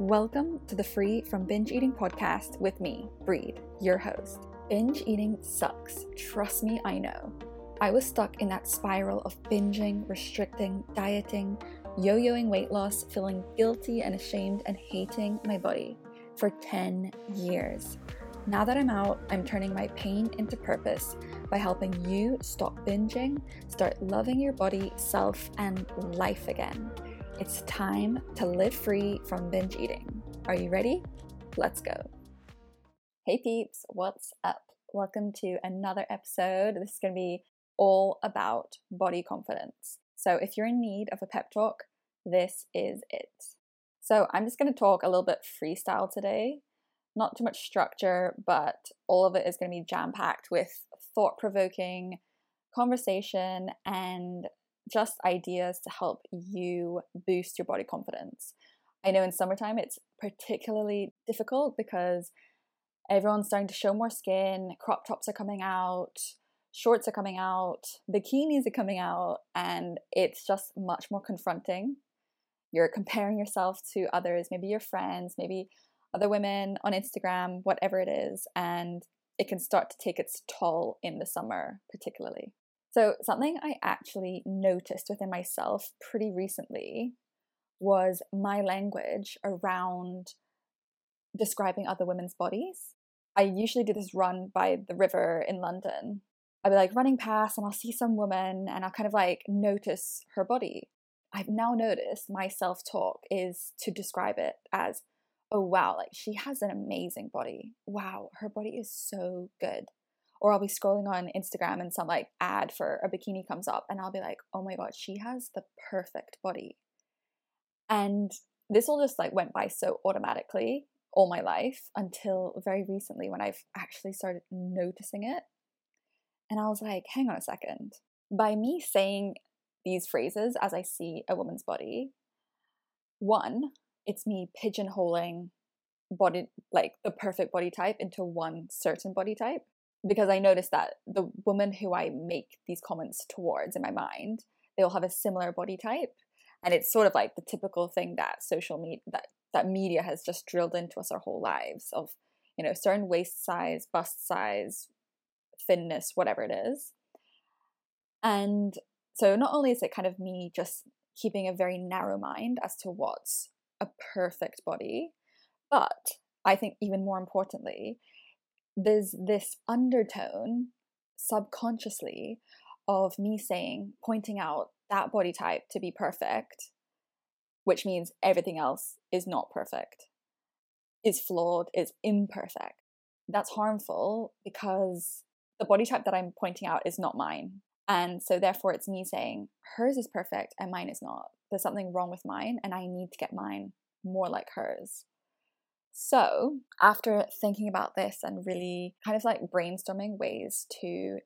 Welcome to the Free from Binge Eating podcast with me, Breed, your host. Binge eating sucks. Trust me, I know. I was stuck in that spiral of binging, restricting, dieting, yo yoing weight loss, feeling guilty and ashamed, and hating my body for 10 years. Now that I'm out, I'm turning my pain into purpose by helping you stop binging, start loving your body, self, and life again. It's time to live free from binge eating. Are you ready? Let's go. Hey peeps, what's up? Welcome to another episode. This is going to be all about body confidence. So, if you're in need of a pep talk, this is it. So, I'm just going to talk a little bit freestyle today. Not too much structure, but all of it is going to be jam packed with thought provoking conversation and just ideas to help you boost your body confidence. I know in summertime it's particularly difficult because everyone's starting to show more skin, crop tops are coming out, shorts are coming out, bikinis are coming out, and it's just much more confronting. You're comparing yourself to others, maybe your friends, maybe other women on Instagram, whatever it is, and it can start to take its toll in the summer, particularly. So, something I actually noticed within myself pretty recently was my language around describing other women's bodies. I usually do this run by the river in London. I'll be like running past and I'll see some woman and I'll kind of like notice her body. I've now noticed my self talk is to describe it as, oh wow, like she has an amazing body. Wow, her body is so good or I'll be scrolling on Instagram and some like ad for a bikini comes up and I'll be like, oh my god, she has the perfect body. And this all just like went by so automatically all my life until very recently when I've actually started noticing it. And I was like, hang on a second. By me saying these phrases as I see a woman's body, one, it's me pigeonholing body like the perfect body type into one certain body type because I noticed that the woman who I make these comments towards in my mind, they all have a similar body type. And it's sort of like the typical thing that social media that, that media has just drilled into us our whole lives of, you know, certain waist size, bust size, thinness, whatever it is. And so not only is it kind of me just keeping a very narrow mind as to what's a perfect body, but I think even more importantly, there's this undertone subconsciously of me saying, pointing out that body type to be perfect, which means everything else is not perfect, is flawed, is imperfect. That's harmful because the body type that I'm pointing out is not mine. And so, therefore, it's me saying, hers is perfect and mine is not. There's something wrong with mine, and I need to get mine more like hers. So, after thinking about this and really kind of like brainstorming ways to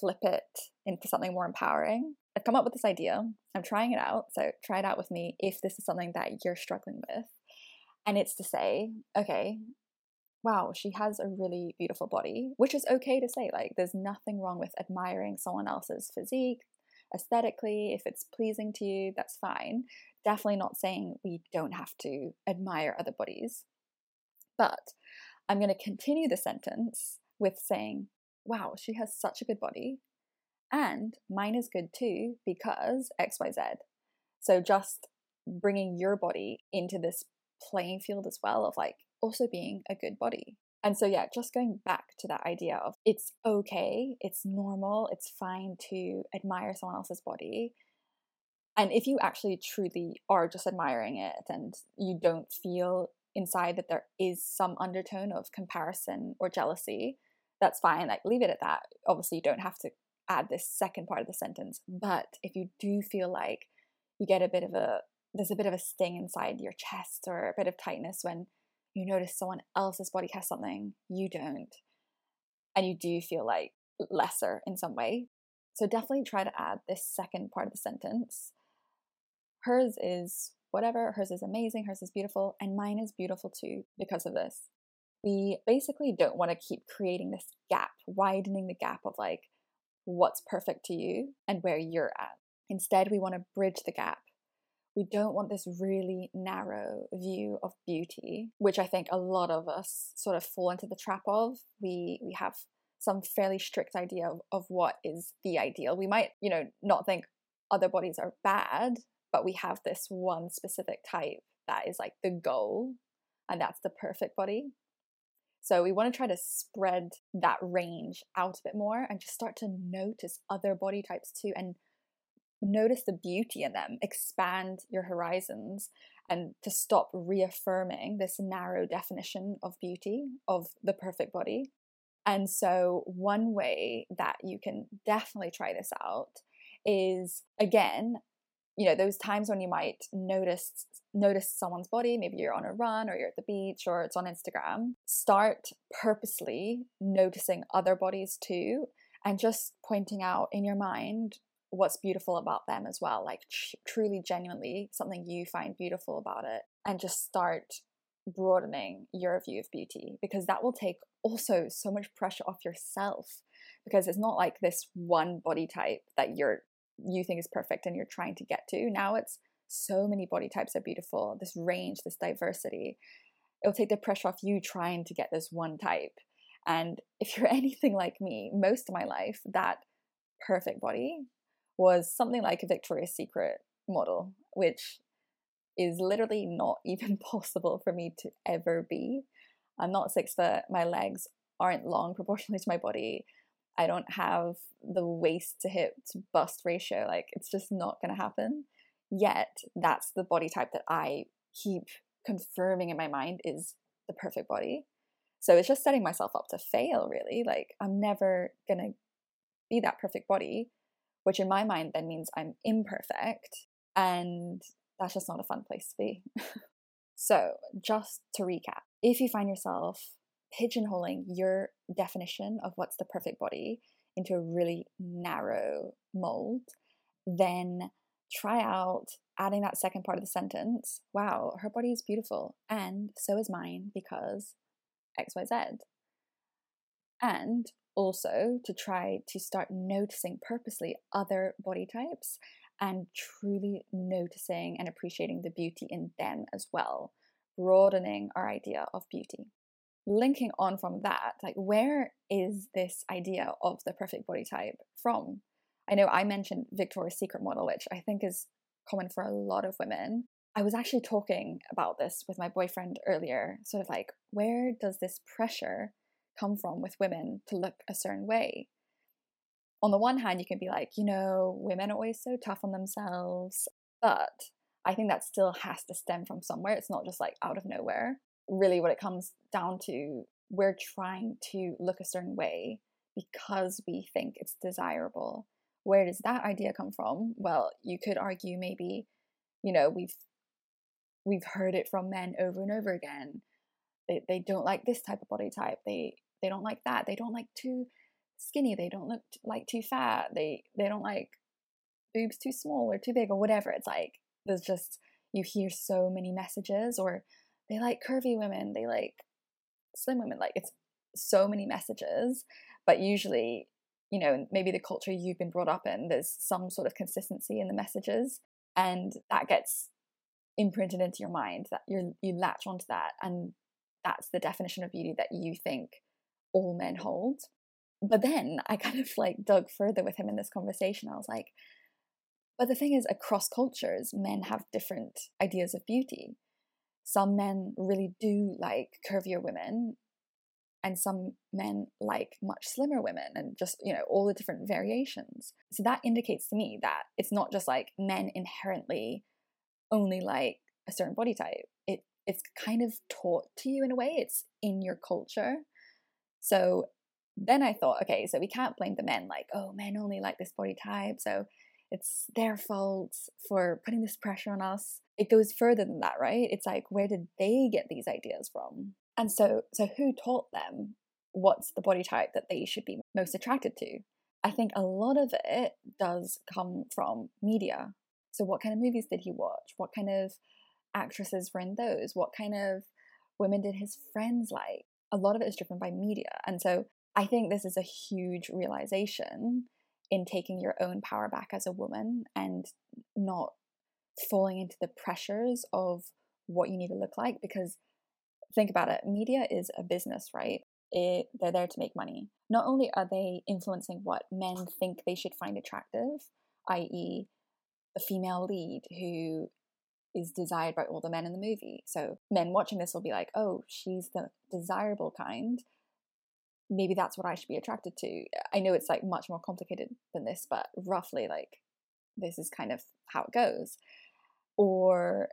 flip it into something more empowering, I've come up with this idea. I'm trying it out. So, try it out with me if this is something that you're struggling with. And it's to say, okay, wow, she has a really beautiful body, which is okay to say. Like, there's nothing wrong with admiring someone else's physique, aesthetically. If it's pleasing to you, that's fine definitely not saying we don't have to admire other bodies. But I'm going to continue the sentence with saying, wow, she has such a good body. And mine is good too because XYZ. So just bringing your body into this playing field as well of like also being a good body. And so, yeah, just going back to that idea of it's okay, it's normal, it's fine to admire someone else's body and if you actually truly are just admiring it and you don't feel inside that there is some undertone of comparison or jealousy, that's fine. Like, leave it at that. Obviously, you don't have to add this second part of the sentence. But if you do feel like you get a bit of a, there's a bit of a sting inside your chest or a bit of tightness when you notice someone else's body has something you don't, and you do feel like lesser in some way. So definitely try to add this second part of the sentence hers is whatever, hers is amazing, hers is beautiful, and mine is beautiful too because of this. We basically don't want to keep creating this gap, widening the gap of like what's perfect to you and where you're at. Instead, we want to bridge the gap we don't want this really narrow view of beauty, which I think a lot of us sort of fall into the trap of. We we have some fairly strict idea of, of what is the ideal. We might, you know, not think other bodies are bad, but we have this one specific type that is like the goal, and that's the perfect body. So we want to try to spread that range out a bit more and just start to notice other body types too and notice the beauty in them, expand your horizons, and to stop reaffirming this narrow definition of beauty, of the perfect body. And so, one way that you can definitely try this out is again, you know, those times when you might notice notice someone's body, maybe you're on a run or you're at the beach or it's on Instagram, start purposely noticing other bodies too and just pointing out in your mind what's beautiful about them as well, like tr- truly genuinely something you find beautiful about it and just start broadening your view of beauty because that will take also so much pressure off yourself because it's not like this one body type that you're you think is perfect and you're trying to get to now it's so many body types are beautiful, this range, this diversity. It'll take the pressure off you trying to get this one type. And if you're anything like me, most of my life, that perfect body was something like a Victoria's Secret model, which is literally not even possible for me to ever be. I'm not six foot, my legs aren't long proportionally to my body. I don't have the waist to hip to bust ratio. Like, it's just not going to happen. Yet that's the body type that I keep confirming in my mind is the perfect body. So it's just setting myself up to fail, really. Like, I'm never going to be that perfect body, which in my mind then means I'm imperfect. And that's just not a fun place to be. so, just to recap, if you find yourself pigeonholing your definition of what's the perfect body into a really narrow mold, then try out adding that second part of the sentence wow, her body is beautiful, and so is mine because XYZ. And also to try to start noticing purposely other body types and truly noticing and appreciating the beauty in them as well, broadening our idea of beauty. Linking on from that, like where is this idea of the perfect body type from? I know I mentioned Victoria's Secret model, which I think is common for a lot of women. I was actually talking about this with my boyfriend earlier, sort of like, where does this pressure come from with women to look a certain way? On the one hand, you can be like, you know, women are always so tough on themselves, but I think that still has to stem from somewhere. It's not just like out of nowhere. Really, what it comes down to, we're trying to look a certain way because we think it's desirable where does that idea come from? Well, you could argue maybe, you know, we've we've heard it from men over and over again. They they don't like this type of body type. They they don't like that. They don't like too skinny. They don't look like too fat. They they don't like boobs too small or too big or whatever. It's like there's just you hear so many messages or they like curvy women, they like slim women. Like it's so many messages, but usually you know, maybe the culture you've been brought up in, there's some sort of consistency in the messages, and that gets imprinted into your mind that you you latch onto that, and that's the definition of beauty that you think all men hold. But then I kind of like dug further with him in this conversation. I was like, but the thing is, across cultures, men have different ideas of beauty. Some men really do like curvier women, and some men like much slimmer women and just you know all the different variations so that indicates to me that it's not just like men inherently only like a certain body type it it's kind of taught to you in a way it's in your culture so then i thought okay so we can't blame the men like oh men only like this body type so it's their fault for putting this pressure on us it goes further than that right it's like where did they get these ideas from and so, so who taught them what's the body type that they should be most attracted to? I think a lot of it does come from media. So, what kind of movies did he watch? What kind of actresses were in those? What kind of women did his friends like? A lot of it is driven by media. And so, I think this is a huge realization in taking your own power back as a woman and not falling into the pressures of what you need to look like because think about it media is a business right it, they're there to make money not only are they influencing what men think they should find attractive i.e a female lead who is desired by all the men in the movie. So men watching this will be like oh she's the desirable kind. Maybe that's what i should be attracted to. I know it's like much more complicated than this but roughly like this is kind of how it goes. Or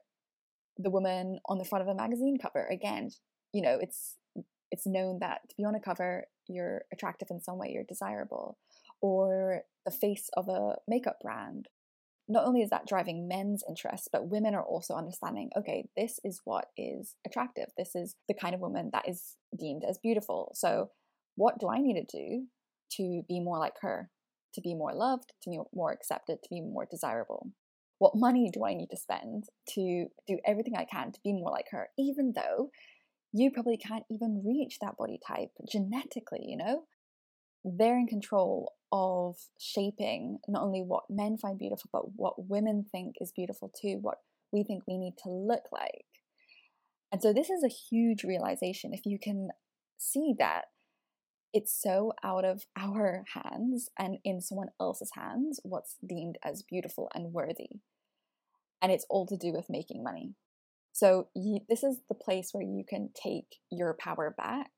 the woman on the front of a magazine cover. Again you know it's it's known that to be on a cover you're attractive in some way you're desirable. Or the face of a makeup brand not only is that driving men's interests, but women are also understanding okay this is what is attractive. This is the kind of woman that is deemed as beautiful. So what do i need to do to be more like her? To be more loved to be more accepted to be more desirable? What money do I need to spend to do everything I can to be more like her, even though you probably can't even reach that body type genetically, you know? They're in control of shaping not only what men find beautiful, but what women think is beautiful too, what we think we need to look like. And so, this is a huge realization. If you can see that it's so out of our hands and in someone else's hands what's deemed as beautiful and worthy. And it's all to do with making money. So, you, this is the place where you can take your power back,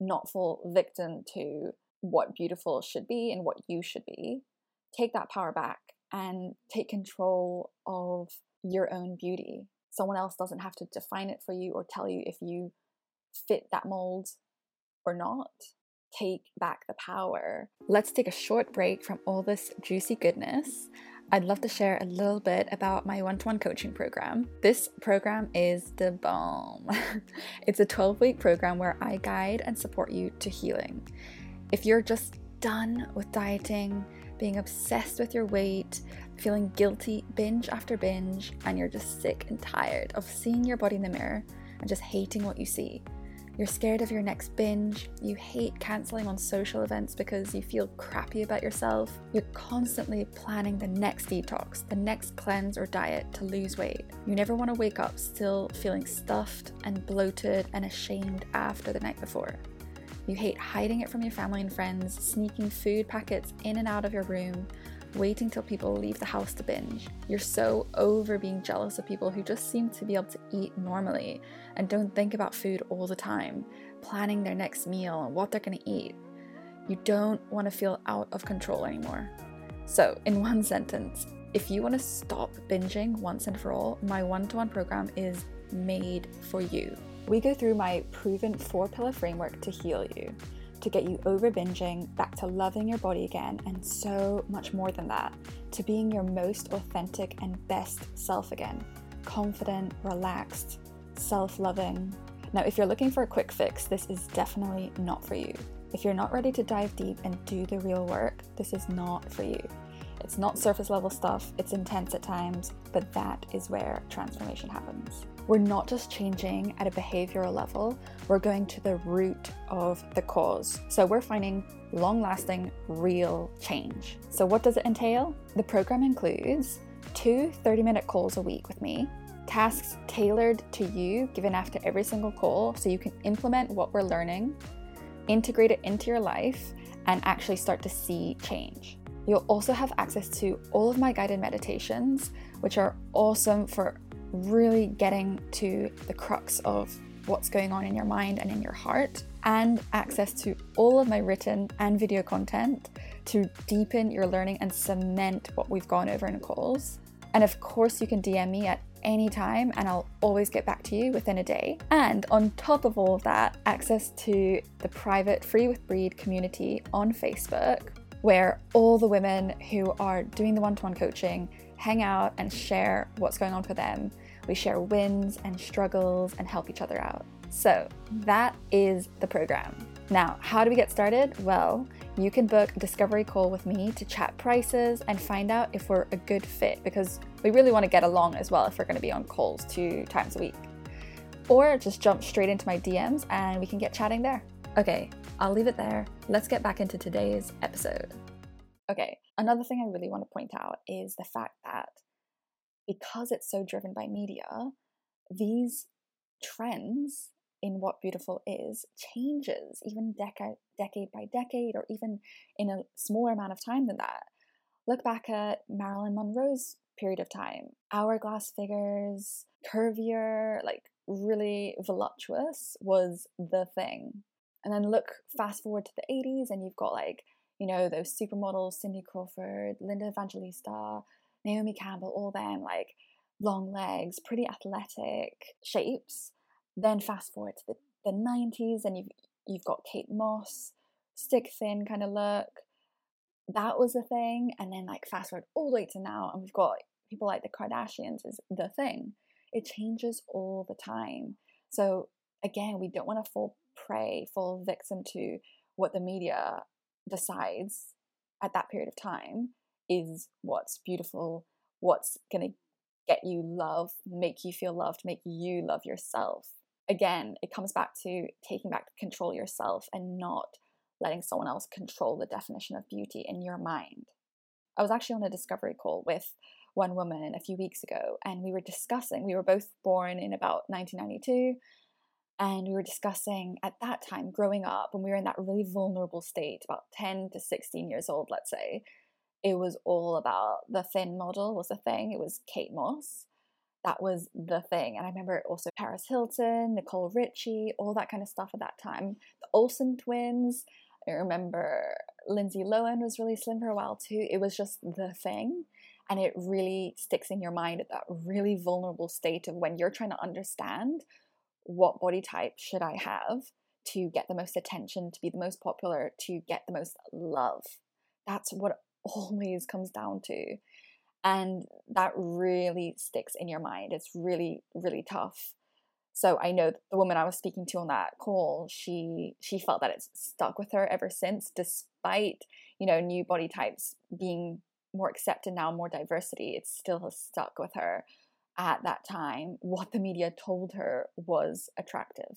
not fall victim to what beautiful should be and what you should be. Take that power back and take control of your own beauty. Someone else doesn't have to define it for you or tell you if you fit that mold or not take back the power. Let's take a short break from all this juicy goodness. I'd love to share a little bit about my one to one coaching program. This program is the bomb. it's a 12 week program where I guide and support you to healing. If you're just done with dieting, being obsessed with your weight, feeling guilty binge after binge, and you're just sick and tired of seeing your body in the mirror and just hating what you see, you're scared of your next binge. You hate cancelling on social events because you feel crappy about yourself. You're constantly planning the next detox, the next cleanse or diet to lose weight. You never want to wake up still feeling stuffed and bloated and ashamed after the night before. You hate hiding it from your family and friends, sneaking food packets in and out of your room, waiting till people leave the house to binge. You're so over being jealous of people who just seem to be able to eat normally and don't think about food all the time, planning their next meal and what they're going to eat. You don't want to feel out of control anymore. So, in one sentence, if you want to stop binging once and for all, my one to one program is made for you. We go through my proven four pillar framework to heal you to get you over binging, back to loving your body again, and so much more than that, to being your most authentic and best self again. Confident, relaxed, self loving. Now, if you're looking for a quick fix, this is definitely not for you. If you're not ready to dive deep and do the real work, this is not for you. It's not surface level stuff, it's intense at times, but that is where transformation happens. We're not just changing at a behavioral level, we're going to the root of the cause. So we're finding long lasting, real change. So, what does it entail? The program includes two 30 minute calls a week with me, tasks tailored to you given after every single call so you can implement what we're learning, integrate it into your life, and actually start to see change. You'll also have access to all of my guided meditations, which are awesome for really getting to the crux of what's going on in your mind and in your heart, and access to all of my written and video content to deepen your learning and cement what we've gone over in calls. And of course, you can DM me at any time and I'll always get back to you within a day. And on top of all of that, access to the private Free with Breed community on Facebook, where all the women who are doing the one to one coaching hang out and share what's going on for them. We share wins and struggles and help each other out. So, that is the program. Now, how do we get started? Well, you can book a discovery call with me to chat prices and find out if we're a good fit because we really want to get along as well if we're going to be on calls two times a week. Or just jump straight into my DMs and we can get chatting there. Okay, I'll leave it there. Let's get back into today's episode. Okay, another thing I really want to point out is the fact that because it's so driven by media, these trends in what beautiful is changes even decade decade by decade or even in a smaller amount of time than that. Look back at marilyn monroe's period of time. Hourglass figures curvier like really voluptuous was the thing. And then look fast forward to the 80s and you've got like you know those supermodels cindy crawford linda evangelista naomi campbell all them like long legs pretty athletic shapes then fast forward to the, the 90s and you've you've got Kate Moss, stick thin kind of look. That was a thing. And then like fast forward all the way to now, and we've got people like the Kardashians is the thing. It changes all the time. So again, we don't want to fall prey, fall victim to what the media decides at that period of time is what's beautiful, what's going to get you love, make you feel loved, make you love yourself again, it comes back to taking back control yourself and not letting someone else control the definition of beauty in your mind. I was actually on a discovery call with one woman a few weeks ago, and we were discussing, we were both born in about 1992, and we were discussing at that time, growing up, when we were in that really vulnerable state, about 10 to 16 years old, let's say, it was all about the thin model was the thing. It was Kate Moss that was the thing. And I remember also Paris Hilton, Nicole Richie, all that kind of stuff at that time. The Olsen twins. I remember Lindsay Lohan was really slim for a while too. It was just the thing. And it really sticks in your mind at that really vulnerable state of when you're trying to understand what body type should I have to get the most attention, to be the most popular, to get the most love. That's what always comes down to and that really sticks in your mind. It's really really tough. So i know the woman i was speaking to on that call she she felt that it's stuck with her ever since despite you know new body types being more accepted now more diversity it still has stuck with her at that time. What the media told her was attractive.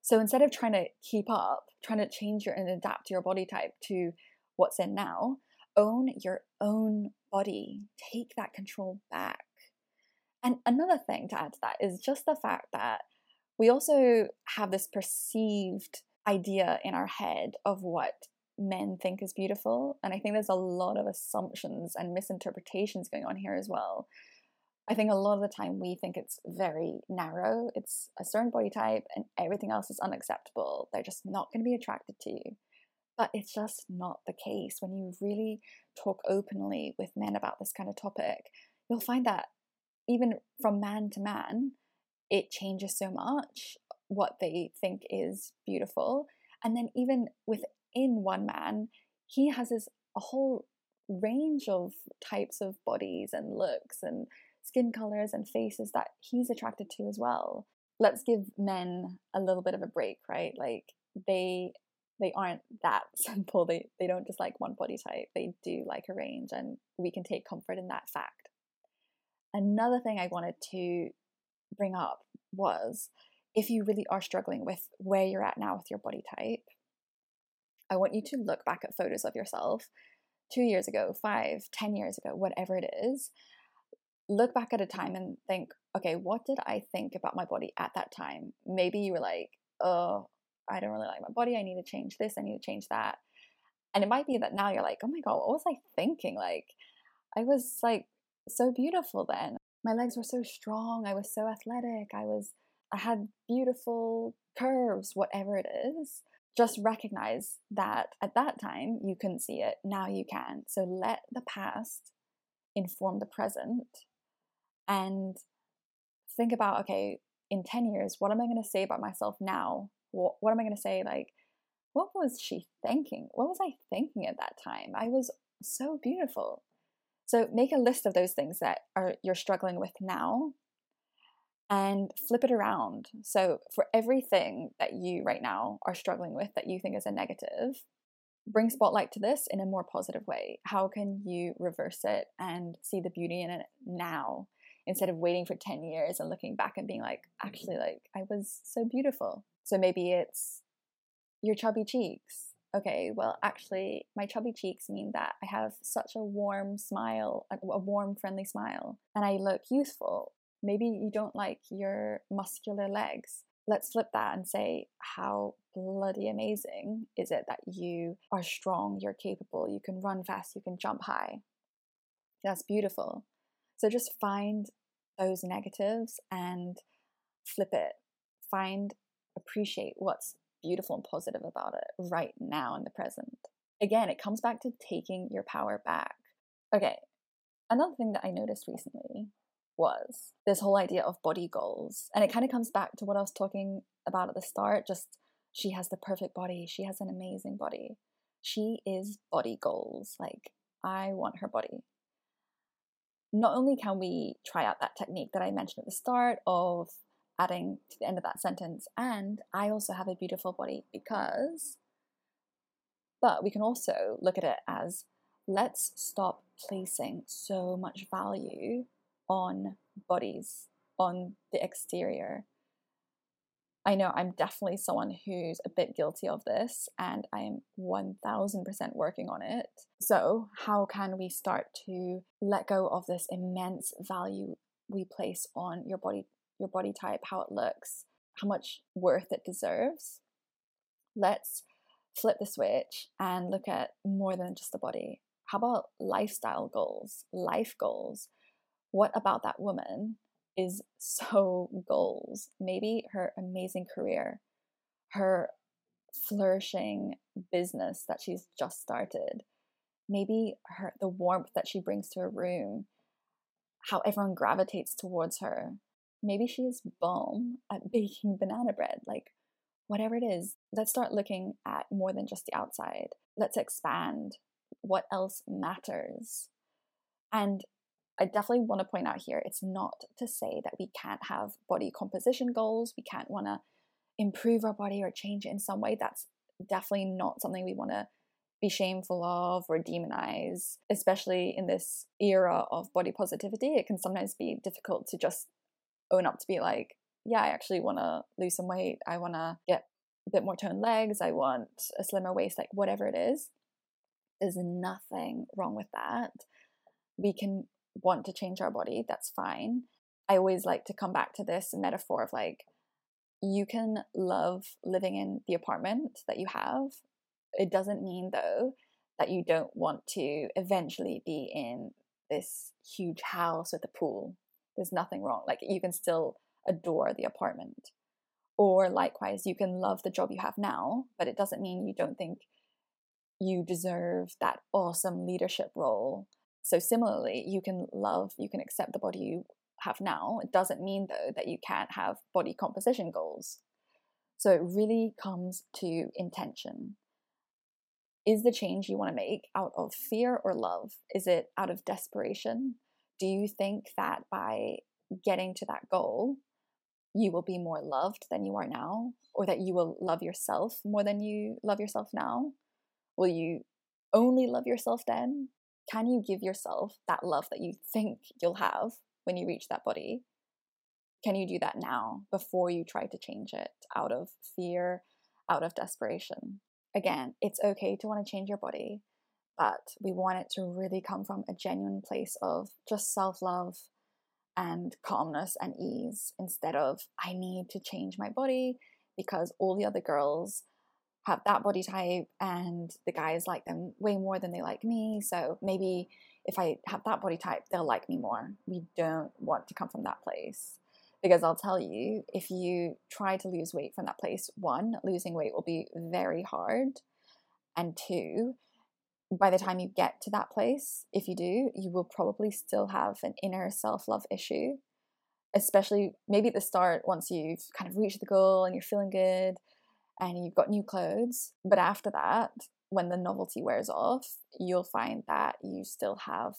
So instead of trying to keep up trying to change your and adapt your body type to what's in now own your own body, take that control back. And another thing to add to that is just the fact that we also have this perceived idea in our head of what men think is beautiful. And I think there's a lot of assumptions and misinterpretations going on here as well. I think a lot of the time we think it's very narrow. It's a certain body type and everything else is unacceptable. They're just not going to be attracted to you. But it's just not the case. When you really talk openly with men about this kind of topic, you'll find that even from man to man, it changes so much what they think is beautiful. And then even within one man, he has this a whole range of types of bodies and looks and skin colors and faces that he's attracted to as well. Let's give men a little bit of a break, right? Like they they aren't that simple. They they don't just like one body type. They do like a range and we can take comfort in that fact. Another thing I wanted to bring up was if you really are struggling with where you're at now with your body type, I want you to look back at photos of yourself two years ago, five, ten years ago, whatever it is. Look back at a time and think, okay, what did I think about my body at that time? Maybe you were like, oh, I don't really like my body. I need to change this. I need to change that. And it might be that now you're like, oh my God, what was I thinking? Like, I was like so beautiful then. My legs were so strong. I was so athletic. I was, I had beautiful curves, whatever it is. Just recognize that at that time you couldn't see it. Now you can. So let the past inform the present and think about okay, in 10 years, what am I going to say about myself now what, what am I going to say? Like, what was she thinking? What was I thinking at that time? I was so beautiful. So make a list of those things that are you're struggling with now and flip it around. So for everything that you right now are struggling with that you think is a negative, bring spotlight to this in a more positive way. How can you reverse it and see the beauty in it now instead of waiting for 10 years and looking back and being like, actually like I was so beautiful. So maybe it's your chubby cheeks. okay, well, actually, my chubby cheeks mean that I have such a warm smile, a, warm, friendly smile, and I look youthful. Maybe you don't like your muscular legs. Let's flip that and say, how bloody amazing is it that you are strong, you're capable, you can run fast, you can jump high? That's beautiful. So just find those negatives and flip it. Find, appreciate what's beautiful and positive about it right now in the present. Again, it comes back to taking your power back. Okay, another thing that I noticed recently was this whole idea of body goals. And it kind of comes back to what I was talking about at the start just she has the perfect body, she has an amazing body. She is body goals. Like, I want her body. Not only can we try out that technique that I mentioned at the start of adding to the end of that sentence, and I also have a beautiful body because, but we can also look at it as let's stop placing so much value on bodies, on the exterior. I know I'm definitely someone who's a bit guilty of this, and I am 1000% working on it. So, how can we start to let go of this immense value we place on your body your body type, how it looks, how much worth it deserves. Let's flip the switch and look at more than just the body. How about lifestyle goals, life goals? What about that woman is so goals? Maybe her amazing career, her flourishing business that she's just started, maybe her the warmth that she brings to a room, how everyone gravitates towards her, maybe she is bomb at uh, baking banana bread. Like, whatever it is, let's start looking at more than just the outside. Let's expand what else matters. And I definitely want to point out here it's not to say that we can't have body composition goals, we can't want to improve our body or change it in some way. That's definitely not something we want to be shameful of or demonize, especially in this era of body positivity. It can sometimes be difficult to just own up to be like, yeah, I actually want to lose some weight. I want to get a bit more toned legs. I want a slimmer waist, like whatever it is. There's nothing wrong with that. We can want to change our body. That's fine. I always like to come back to this metaphor of like, you can love living in the apartment that you have. It doesn't mean, though, that you don't want to eventually be in this huge house with a pool there's nothing wrong. Like you can still adore the apartment. Or likewise, you can love the job you have now, but it doesn't mean you don't think you deserve that awesome leadership role. So similarly, you can love, you can accept the body you have now. It doesn't mean though that you can't have body composition goals. So it really comes to intention. Is the change you want to make out of fear or love? Is it out of desperation? Do you think that by getting to that goal, you will be more loved than you are now? Or that you will love yourself more than you love yourself now? Will you only love yourself then? Can you give yourself that love that you think you'll have when you reach that body? Can you do that now before you try to change it out of fear, out of desperation? Again, it's okay to want to change your body but we want it to really come from a genuine place of just self love and calmness and ease instead of I need to change my body because all the other girls have that body type and the guys like them way more than they like me. So maybe if I have that body type, they'll like me more. We don't want to come from that place. Because I'll tell you, if you try to lose weight from that place, one, losing weight will be very hard. And two, by the time you get to that place, if you do, you will probably still have an inner self love issue, especially maybe at the start once you've kind of reached the goal and you're feeling good and you've got new clothes. But after that, when the novelty wears off, you'll find that you still have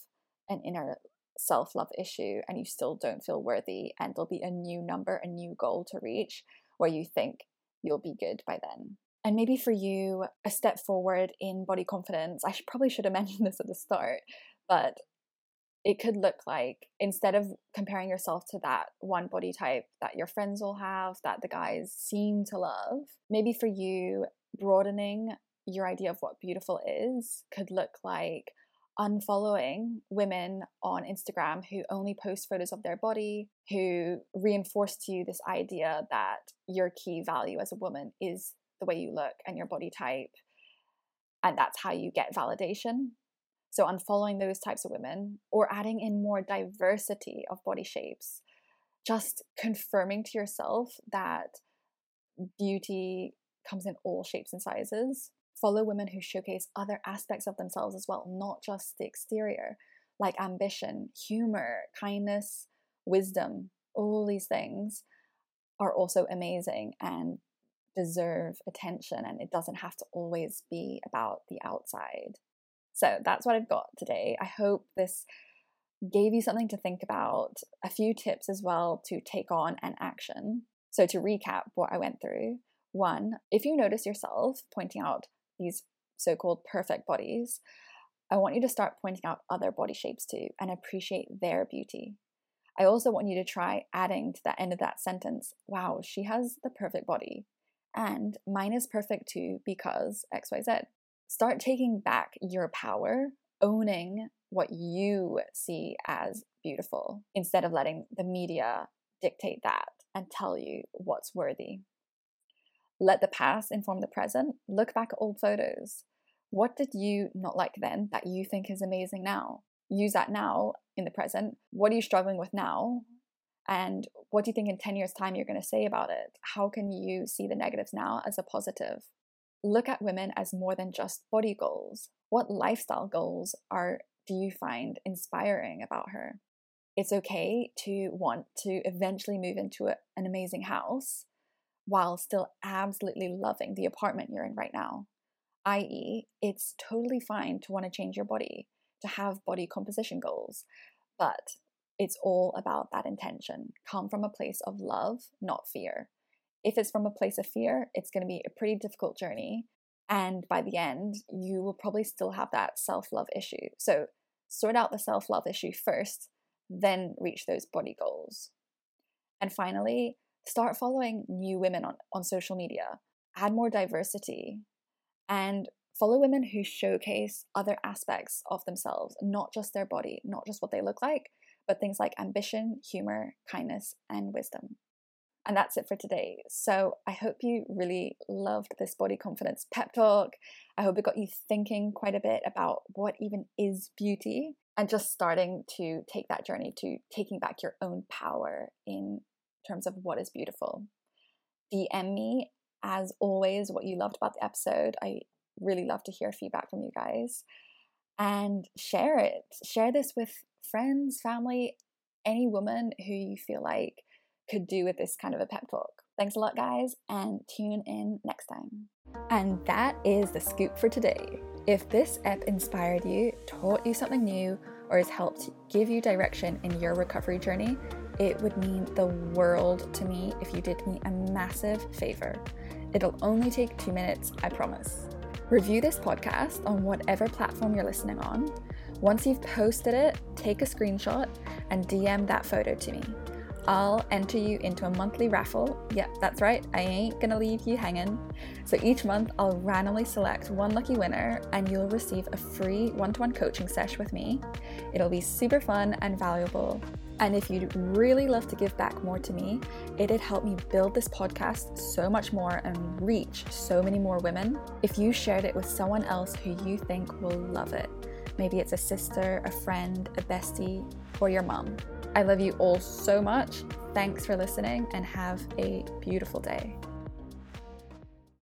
an inner self love issue and you still don't feel worthy. And there'll be a new number, a new goal to reach where you think you'll be good by then. And maybe for you, a step forward in body confidence, I should, probably should have mentioned this at the start, but it could look like instead of comparing yourself to that one body type that your friends will have, that the guys seem to love, maybe for you, broadening your idea of what beautiful is could look like unfollowing women on Instagram who only post photos of their body, who reinforce to you this idea that your key value as a woman is the way you look and your body type. And that's how you get validation. So, unfollowing those types of women or adding in more diversity of body shapes, just confirming to yourself that beauty comes in all shapes and sizes follow women who showcase other aspects of themselves as well, not just the exterior, like ambition, humor, kindness, wisdom. All these things are also amazing and deserve attention, and it doesn't have to always be about the outside. So that's what I've got today. I hope this gave you something to think about, a few tips as well to take on and action. So, to recap what I went through one, if you notice yourself pointing out these so called perfect bodies, I want you to start pointing out other body shapes too and appreciate their beauty. I also want you to try adding to the end of that sentence, wow, she has the perfect body. And mine is perfect too because XYZ. Start taking back your power, owning what you see as beautiful instead of letting the media dictate that and tell you what's worthy. Let the past inform the present. Look back at old photos. What did you not like then that you think is amazing now? Use that now in the present. What are you struggling with now? And what do you think in 10 years' time you're going to say about it? How can you see the negatives now as a positive? Look at women as more than just body goals. What lifestyle goals are do you find inspiring about her? It's okay to want to eventually move into a, an amazing house while still absolutely loving the apartment you're in right now. I.e., it's totally fine to want to change your body, to have body composition goals, but it's all about that intention. Come from a place of love, not fear. If it's from a place of fear, it's going to be a pretty difficult journey. And by the end, you will probably still have that self love issue. So sort out the self love issue first, then reach those body goals. And finally, start following new women on, on social media, add more diversity, and follow women who showcase other aspects of themselves, not just their body, not just what they look like, but things like ambition, humor, kindness, and wisdom. And that's it for today. So I hope you really loved this body confidence pep talk. I hope it got you thinking quite a bit about what even is beauty and just starting to take that journey to taking back your own power in terms of what is beautiful. DM me, as always, what you loved about the episode. I really love to hear feedback from you guys. And share it. Share this with friends, family, any woman who you feel like could do with this kind of a pep talk. Thanks a lot, guys, and tune in next time. And that is the scoop for today. If this ep inspired you, taught you something new, or has helped give you direction in your recovery journey, it would mean the world to me if you did me a massive favor. It'll only take two minutes, I promise. Review this podcast on whatever platform you're listening on. Once you've posted it, take a screenshot and DM that photo to me. I'll enter you into a monthly raffle. Yep, that's right, I ain't gonna leave you hanging. So each month, I'll randomly select one lucky winner and you'll receive a free one to one coaching session with me. It'll be super fun and valuable. And if you'd really love to give back more to me, it'd help me build this podcast so much more and reach so many more women if you shared it with someone else who you think will love it. Maybe it's a sister, a friend, a bestie, or your mom. I love you all so much. Thanks for listening and have a beautiful day.